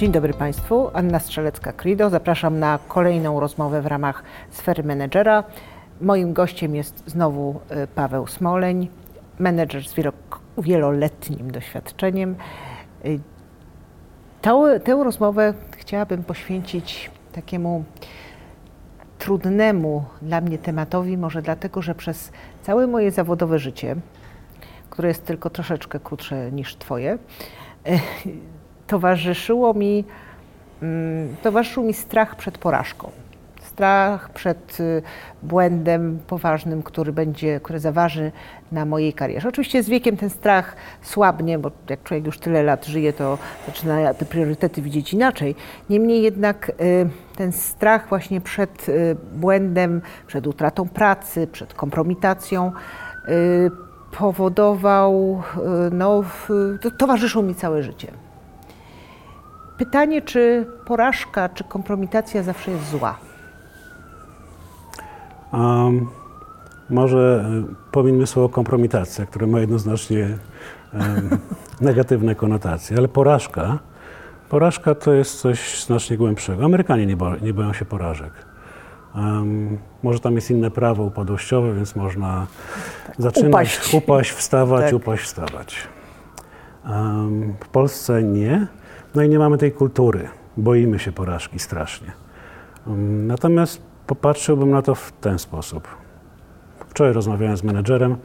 Dzień dobry Państwu, Anna Strzelecka-Krido. Zapraszam na kolejną rozmowę w ramach sfery menedżera. Moim gościem jest znowu y, Paweł Smoleń, menedżer z wieloletnim doświadczeniem. Y, tę, tę rozmowę chciałabym poświęcić takiemu trudnemu dla mnie tematowi, może dlatego, że przez całe moje zawodowe życie, które jest tylko troszeczkę krótsze niż Twoje, y, towarzyszyło mi, mm, towarzyszył mi strach przed porażką. Strach przed y, błędem poważnym, który będzie, który zaważy na mojej karierze. Oczywiście z wiekiem ten strach słabnie, bo jak człowiek już tyle lat żyje, to zaczyna te priorytety widzieć inaczej. Niemniej jednak y, ten strach właśnie przed y, błędem, przed utratą pracy, przed kompromitacją powodował, no, towarzyszył mi całe życie. Pytanie, czy porażka, czy kompromitacja zawsze jest zła? Um, może y, powinnmy słowo kompromitacja, które ma jednoznacznie um, negatywne konotacje, ale porażka, porażka to jest coś znacznie głębszego. Amerykanie nie, bo, nie boją się porażek. Um, może tam jest inne prawo upadłościowe, więc można tak, zaczynać upaść, upaść wstawać, tak. upaść, wstawać. Um, w Polsce nie. No i nie mamy tej kultury. Boimy się porażki strasznie. Um, natomiast popatrzyłbym na to w ten sposób. Wczoraj rozmawiałem z menedżerem,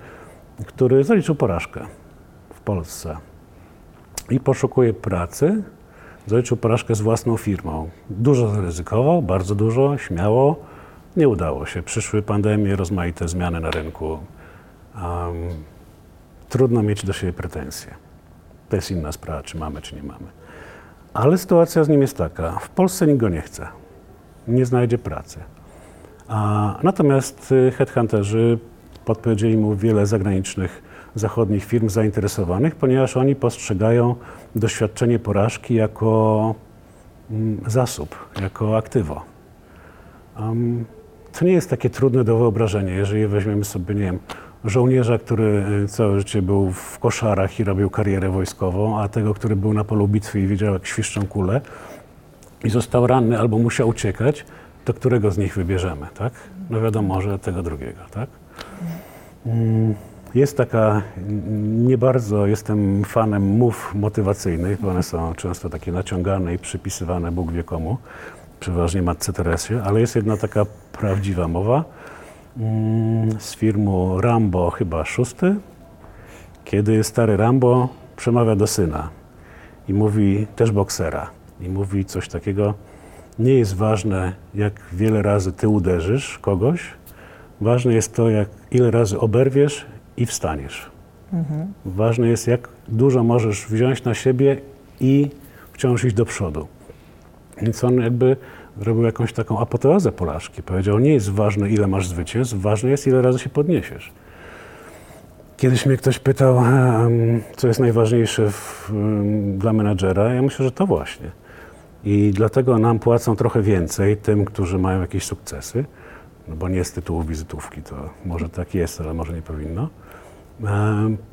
który zaliczył porażkę w Polsce i poszukuje pracy. Zaliczył porażkę z własną firmą. Dużo zaryzykował, bardzo dużo, śmiało. Nie udało się. Przyszły pandemie, rozmaite zmiany na rynku. Um, trudno mieć do siebie pretensje. To jest inna sprawa, czy mamy, czy nie mamy. Ale sytuacja z nim jest taka: w Polsce nikt go nie chce, nie znajdzie pracy. A, natomiast y, headhunterzy podpowiedzieli mu wiele zagranicznych, zachodnich firm zainteresowanych, ponieważ oni postrzegają doświadczenie porażki jako mm, zasób, jako aktywo. Um, to nie jest takie trudne do wyobrażenia, jeżeli weźmiemy sobie, nie wiem, żołnierza, który y, całe życie był w koszarach i robił karierę wojskową, a tego, który był na polu bitwy i widział, jak świszczą kule i został ranny albo musiał uciekać, to którego z nich wybierzemy, tak? No wiadomo, że tego drugiego, tak? Mm, jest taka, nie bardzo jestem fanem mów motywacyjnych, bo one są często takie naciągane i przypisywane Bóg wie komu, przeważnie Matce Teresie, ale jest jedna taka prawdziwa mowa, z firmu Rambo, chyba szósty, kiedy stary Rambo przemawia do syna i mówi, też boksera, i mówi coś takiego, nie jest ważne, jak wiele razy ty uderzysz kogoś, ważne jest to, jak ile razy oberwiesz i wstaniesz. Mhm. Ważne jest, jak dużo możesz wziąć na siebie i wciąż iść do przodu. Więc on jakby zrobił jakąś taką apoteozę porażki. Powiedział, nie jest ważne, ile masz zwycięstw, ważne jest, ile razy się podniesiesz. Kiedyś mnie ktoś pytał, co jest najważniejsze w, dla menadżera. Ja myślę, że to właśnie. I dlatego nam płacą trochę więcej tym, którzy mają jakieś sukcesy, no bo nie z tytułu wizytówki, to może tak jest, ale może nie powinno.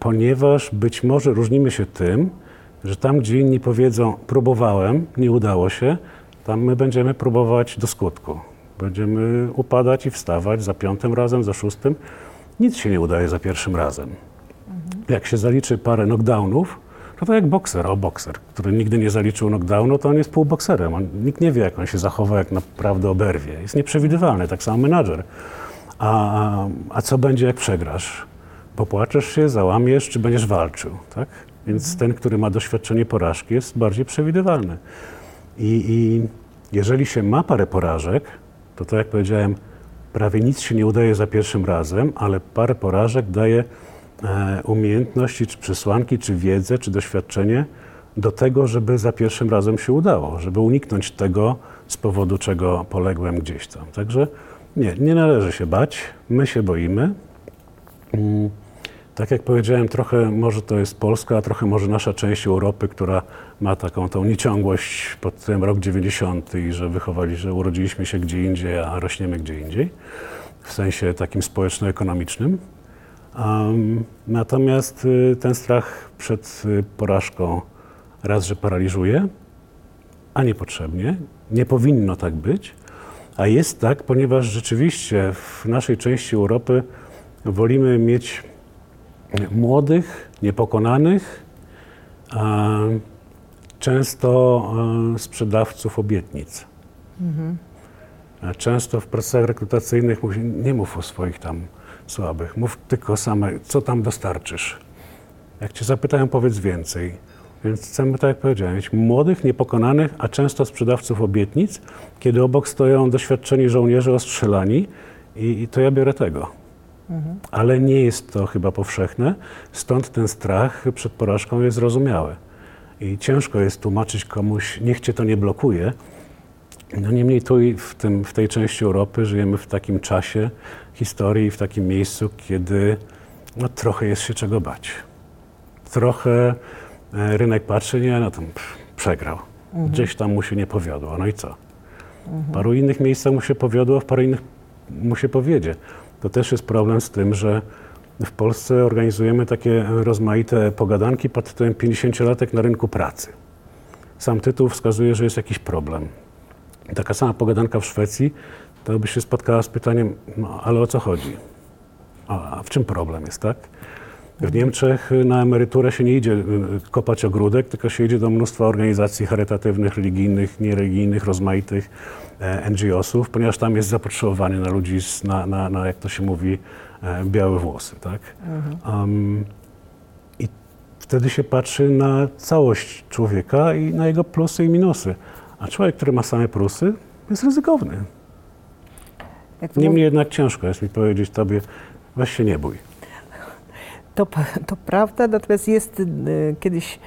Ponieważ być może różnimy się tym, że tam, gdzie inni powiedzą, próbowałem, nie udało się, tam my będziemy próbować do skutku. Będziemy upadać i wstawać za piątym razem, za szóstym. Nic się nie udaje za pierwszym razem. Mhm. Jak się zaliczy parę knockdownów, to to jak bokser, o bokser, który nigdy nie zaliczył knockdownu, to on jest półbokserem. On, nikt nie wie, jak on się zachowa, jak naprawdę oberwie. Jest nieprzewidywalny, tak samo menadżer. A, a, a co będzie, jak przegrasz? Popłaczesz się, załamiesz, czy będziesz walczył, tak? Więc mhm. ten, który ma doświadczenie porażki, jest bardziej przewidywalny. I, I, jeżeli się ma parę porażek, to tak jak powiedziałem, prawie nic się nie udaje za pierwszym razem, ale parę porażek daje e, umiejętności, czy przesłanki, czy wiedzę, czy doświadczenie do tego, żeby za pierwszym razem się udało, żeby uniknąć tego, z powodu czego poległem gdzieś tam. Także nie, nie należy się bać, my się boimy. Mm. Tak jak powiedziałem, trochę może to jest Polska, a trochę może nasza część Europy, która ma taką tą nieciągłość pod ten rok 90 i że wychowali, że urodziliśmy się gdzie indziej, a rośniemy gdzie indziej, w sensie takim społeczno-ekonomicznym. Um, natomiast y, ten strach przed y, porażką raz, że paraliżuje, a niepotrzebnie. Nie powinno tak być, a jest tak, ponieważ rzeczywiście w naszej części Europy wolimy mieć młodych, niepokonanych, często e, sprzedawców obietnic. A Często w procesach rekrutacyjnych mówi, nie mów o swoich tam słabych, mów tylko same, co tam dostarczysz. Jak cię zapytają, powiedz więcej. Więc chcemy, tak jak powiedziałem, mieć młodych, niepokonanych, a często sprzedawców obietnic, kiedy obok stoją doświadczeni żołnierze ostrzelani i, i to ja biorę tego. Ale nie jest to chyba powszechne, stąd ten strach przed porażką jest zrozumiały. I ciężko jest tłumaczyć komuś, niech cię to nie blokuje. No niemniej tu w, tym, w tej części Europy żyjemy w takim czasie historii, w takim miejscu, kiedy no, trochę jest się czego bać. Trochę e, rynek patrzy, nie, no pff, przegrał. Gdzieś tam mu się nie powiodło, no i co? W paru innych miejscach mu się powiodło, w paru innych mu się powiedzie. To też jest problem z tym, że w Polsce organizujemy takie rozmaite pogadanki pod tytułem 50-latek na rynku pracy. Sam tytuł wskazuje, że jest jakiś problem. Taka sama pogadanka w Szwecji, to by się spotkała z pytaniem, no ale o co chodzi? A, a w czym problem jest, tak? W Niemczech na emeryturę się nie idzie y, kopać ogródek, tylko się idzie do mnóstwa organizacji charytatywnych, religijnych, niereligijnych, rozmaitych e, NGO-sów, ponieważ tam jest zapotrzebowanie na ludzi, z, na, na, na, jak to się mówi, e, białe włosy, tak? Um, I wtedy się patrzy na całość człowieka i na jego plusy i minusy. A człowiek, który ma same plusy, jest ryzykowny. Niemniej jednak ciężko jest mi powiedzieć tobie, weź się nie bój. To, to prawda, natomiast jest y, kiedyś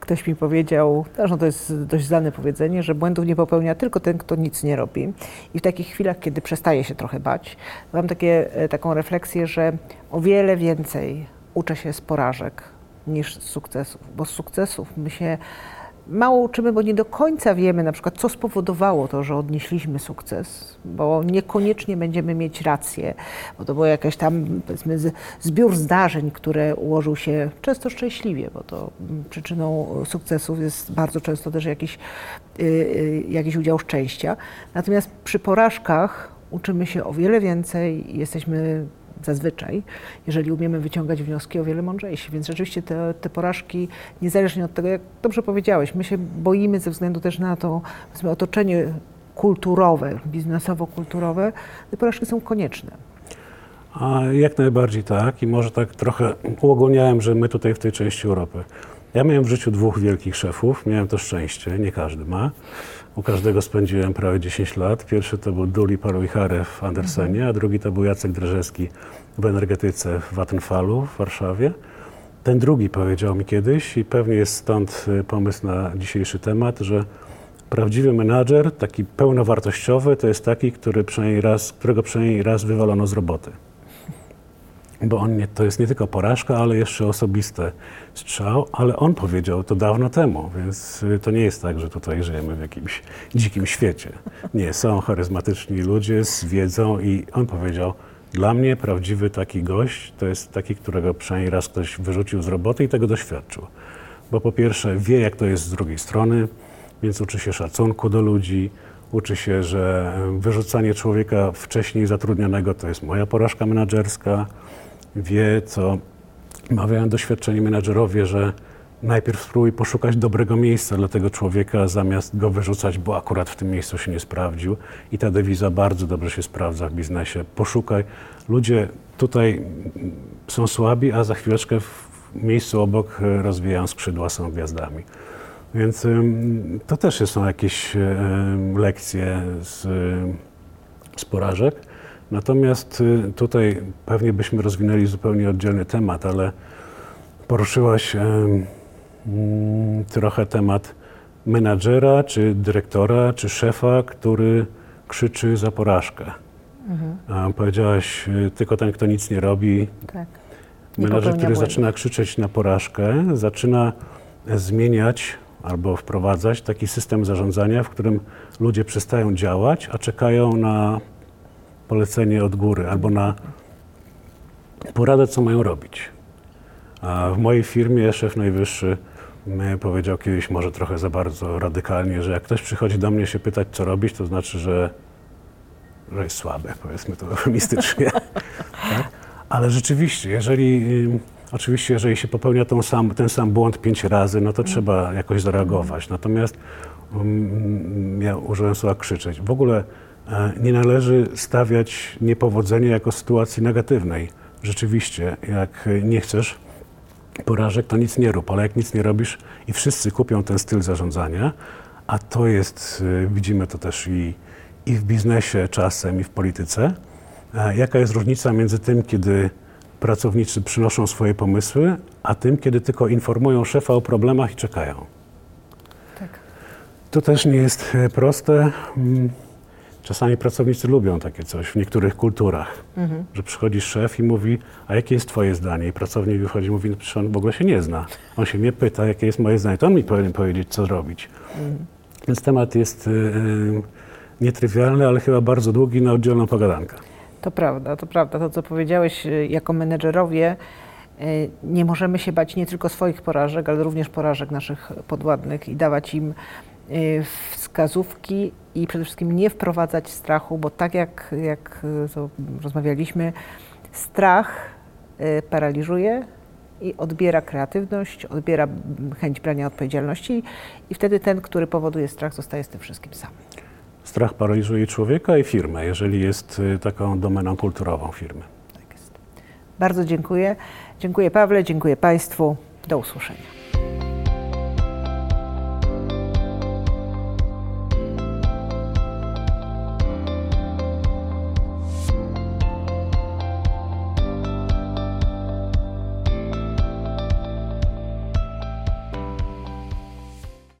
ktoś mi powiedział, zresztą to jest dość znane powiedzenie, że błędów nie popełnia tylko ten, kto nic nie robi. I w takich chwilach, kiedy przestaje się trochę bać, mam takie, e, taką refleksję, że o wiele więcej uczę się z porażek niż z sukcesów, bo z sukcesów my się mało uczymy, bo nie do końca wiemy na przykład, co spowodowało to, że odnieśliśmy sukces, bo niekoniecznie będziemy mieć rację, bo to był jakiś tam powiedzmy zbiór zdarzeń, które ułożył się często szczęśliwie, bo to mm, przyczyną sukcesów jest bardzo często też jakiś, y, y, jakiś udział szczęścia. Natomiast przy porażkach uczymy się o wiele więcej jesteśmy zazwyczaj, jeżeli umiemy wyciągać wnioski, o wiele mądrzejsi. Więc rzeczywiście te, te porażki, niezależnie od tego, jak dobrze powiedziałeś, my się boimy ze względu też na to otoczenie kulturowe, biznesowo-kulturowe, te porażki są konieczne. A jak najbardziej tak i może tak trochę uogólniałem, że my tutaj w tej części Europy. Ja miałem w życiu dwóch wielkich szefów, miałem to szczęście, nie każdy ma. U każdego spędziłem prawie 10 lat. Pierwszy to był Duli Paruichare w Andersenie, a drugi to był Jacek Drzeżewski w energetyce w Vattenfallu w Warszawie. Ten drugi powiedział mi kiedyś i pewnie jest stąd y, pomysł na dzisiejszy temat, że prawdziwy menadżer, taki pełnowartościowy, to jest taki, który przynajmniej raz, którego przynajmniej raz wywalono z roboty. Bo on nie, to jest nie tylko porażka, ale jeszcze osobisty strzał, ale on powiedział to dawno temu, więc y, to nie jest tak, że tutaj żyjemy w jakimś dzikim świecie. Nie, są charyzmatyczni ludzie z wiedzą i on powiedział, dla mnie prawdziwy taki gość to jest taki, którego przynajmniej raz ktoś wyrzucił z roboty i tego doświadczył. Bo po pierwsze wie, jak to jest z drugiej strony, więc uczy się szacunku do ludzi, uczy się, że y, wyrzucanie człowieka wcześniej zatrudnionego to jest moja porażka menedżerska, wie, co mawiają doświadczeni menedżerowie, że najpierw spróbuj poszukać dobrego miejsca dla tego człowieka, zamiast go wyrzucać, bo akurat w tym miejscu się nie sprawdził. I ta dewiza bardzo dobrze się sprawdza w biznesie. Poszukaj. Ludzie tutaj są słabi, a za chwileczkę w miejscu obok e, rozwijają skrzydła, są gwiazdami. Więc to też są jakieś ym, lekcje z, ym, z porażek. Natomiast y, tutaj pewnie byśmy rozwinęli zupełnie oddzielny temat, ale poruszyłaś mm, trochę temat menadżera, czy dyrektora, czy szefa, który krzyczy za porażkę. A powiedziałaś, y, tylko ten, kto nic nie robi, Tak. Nie Menadżer, który błędów. zaczyna krzyczeć na porażkę, zaczyna zmieniać albo wprowadzać taki system zarządzania, w którym ludzie przestają działać, a czekają na polecenie od góry albo na poradę, co mają robić. A w mojej firmie szef najwyższy powiedział kiedyś może trochę za bardzo radykalnie, że jak ktoś przychodzi do mnie się pytać, co robić, to znaczy, że, że jest słaby, powiedzmy to eufemistycznie. tak? Ale rzeczywiście, jeżeli, oczywiście, jeżeli się popełnia sam, ten sam błąd pięć razy, no to trzeba jakoś zareagować. Natomiast um, ja użyłem słowa krzyczeć. W ogóle nie należy stawiać niepowodzenia jako sytuacji negatywnej. Rzeczywiście, jak nie chcesz porażek, to nic nie rób, ale jak nic nie robisz i wszyscy kupią ten styl zarządzania, a to jest, y, widzimy to też i, i w biznesie czasem, i w polityce, e, jaka jest różnica między tym, kiedy pracownicy przynoszą swoje pomysły, a tym, kiedy tylko informują szefa o problemach i czekają. Tak. To też nie jest e, proste. Czasami pracownicy lubią takie coś w niektórych kulturach, że przychodzi szef i mówi, a jakie jest twoje zdanie? I pracownik wychodzi i mówi, no przecież on w ogóle się nie zna. On się mnie pyta, jakie jest moje zdanie. To on mi powinien powiedzieć, co zrobić. Więc temat jest y, y, nietrywialny, ale chyba bardzo długi na oddzielną pogadankę. To prawda, to prawda. To, co powiedziałeś, y, jako menedżerowie y, nie możemy się bać nie tylko swoich porażek, ale również porażek naszych podwładnych i dawać im wskazówki i przede wszystkim nie wprowadzać strachu, bo tak jak, jak y, rozmawialiśmy, strach y, paraliżuje i odbiera kreatywność, odbiera chęć brania odpowiedzialności i wtedy ten, który powoduje strach, zostaje z tym wszystkim sam. Strach paraliżuje człowieka i firmę, jeżeli jest y, taką domeną kulturową firmy. Tak jest. Bardzo dziękuję. Dziękuję Pawle, dziękuję Państwu. Do usłyszenia.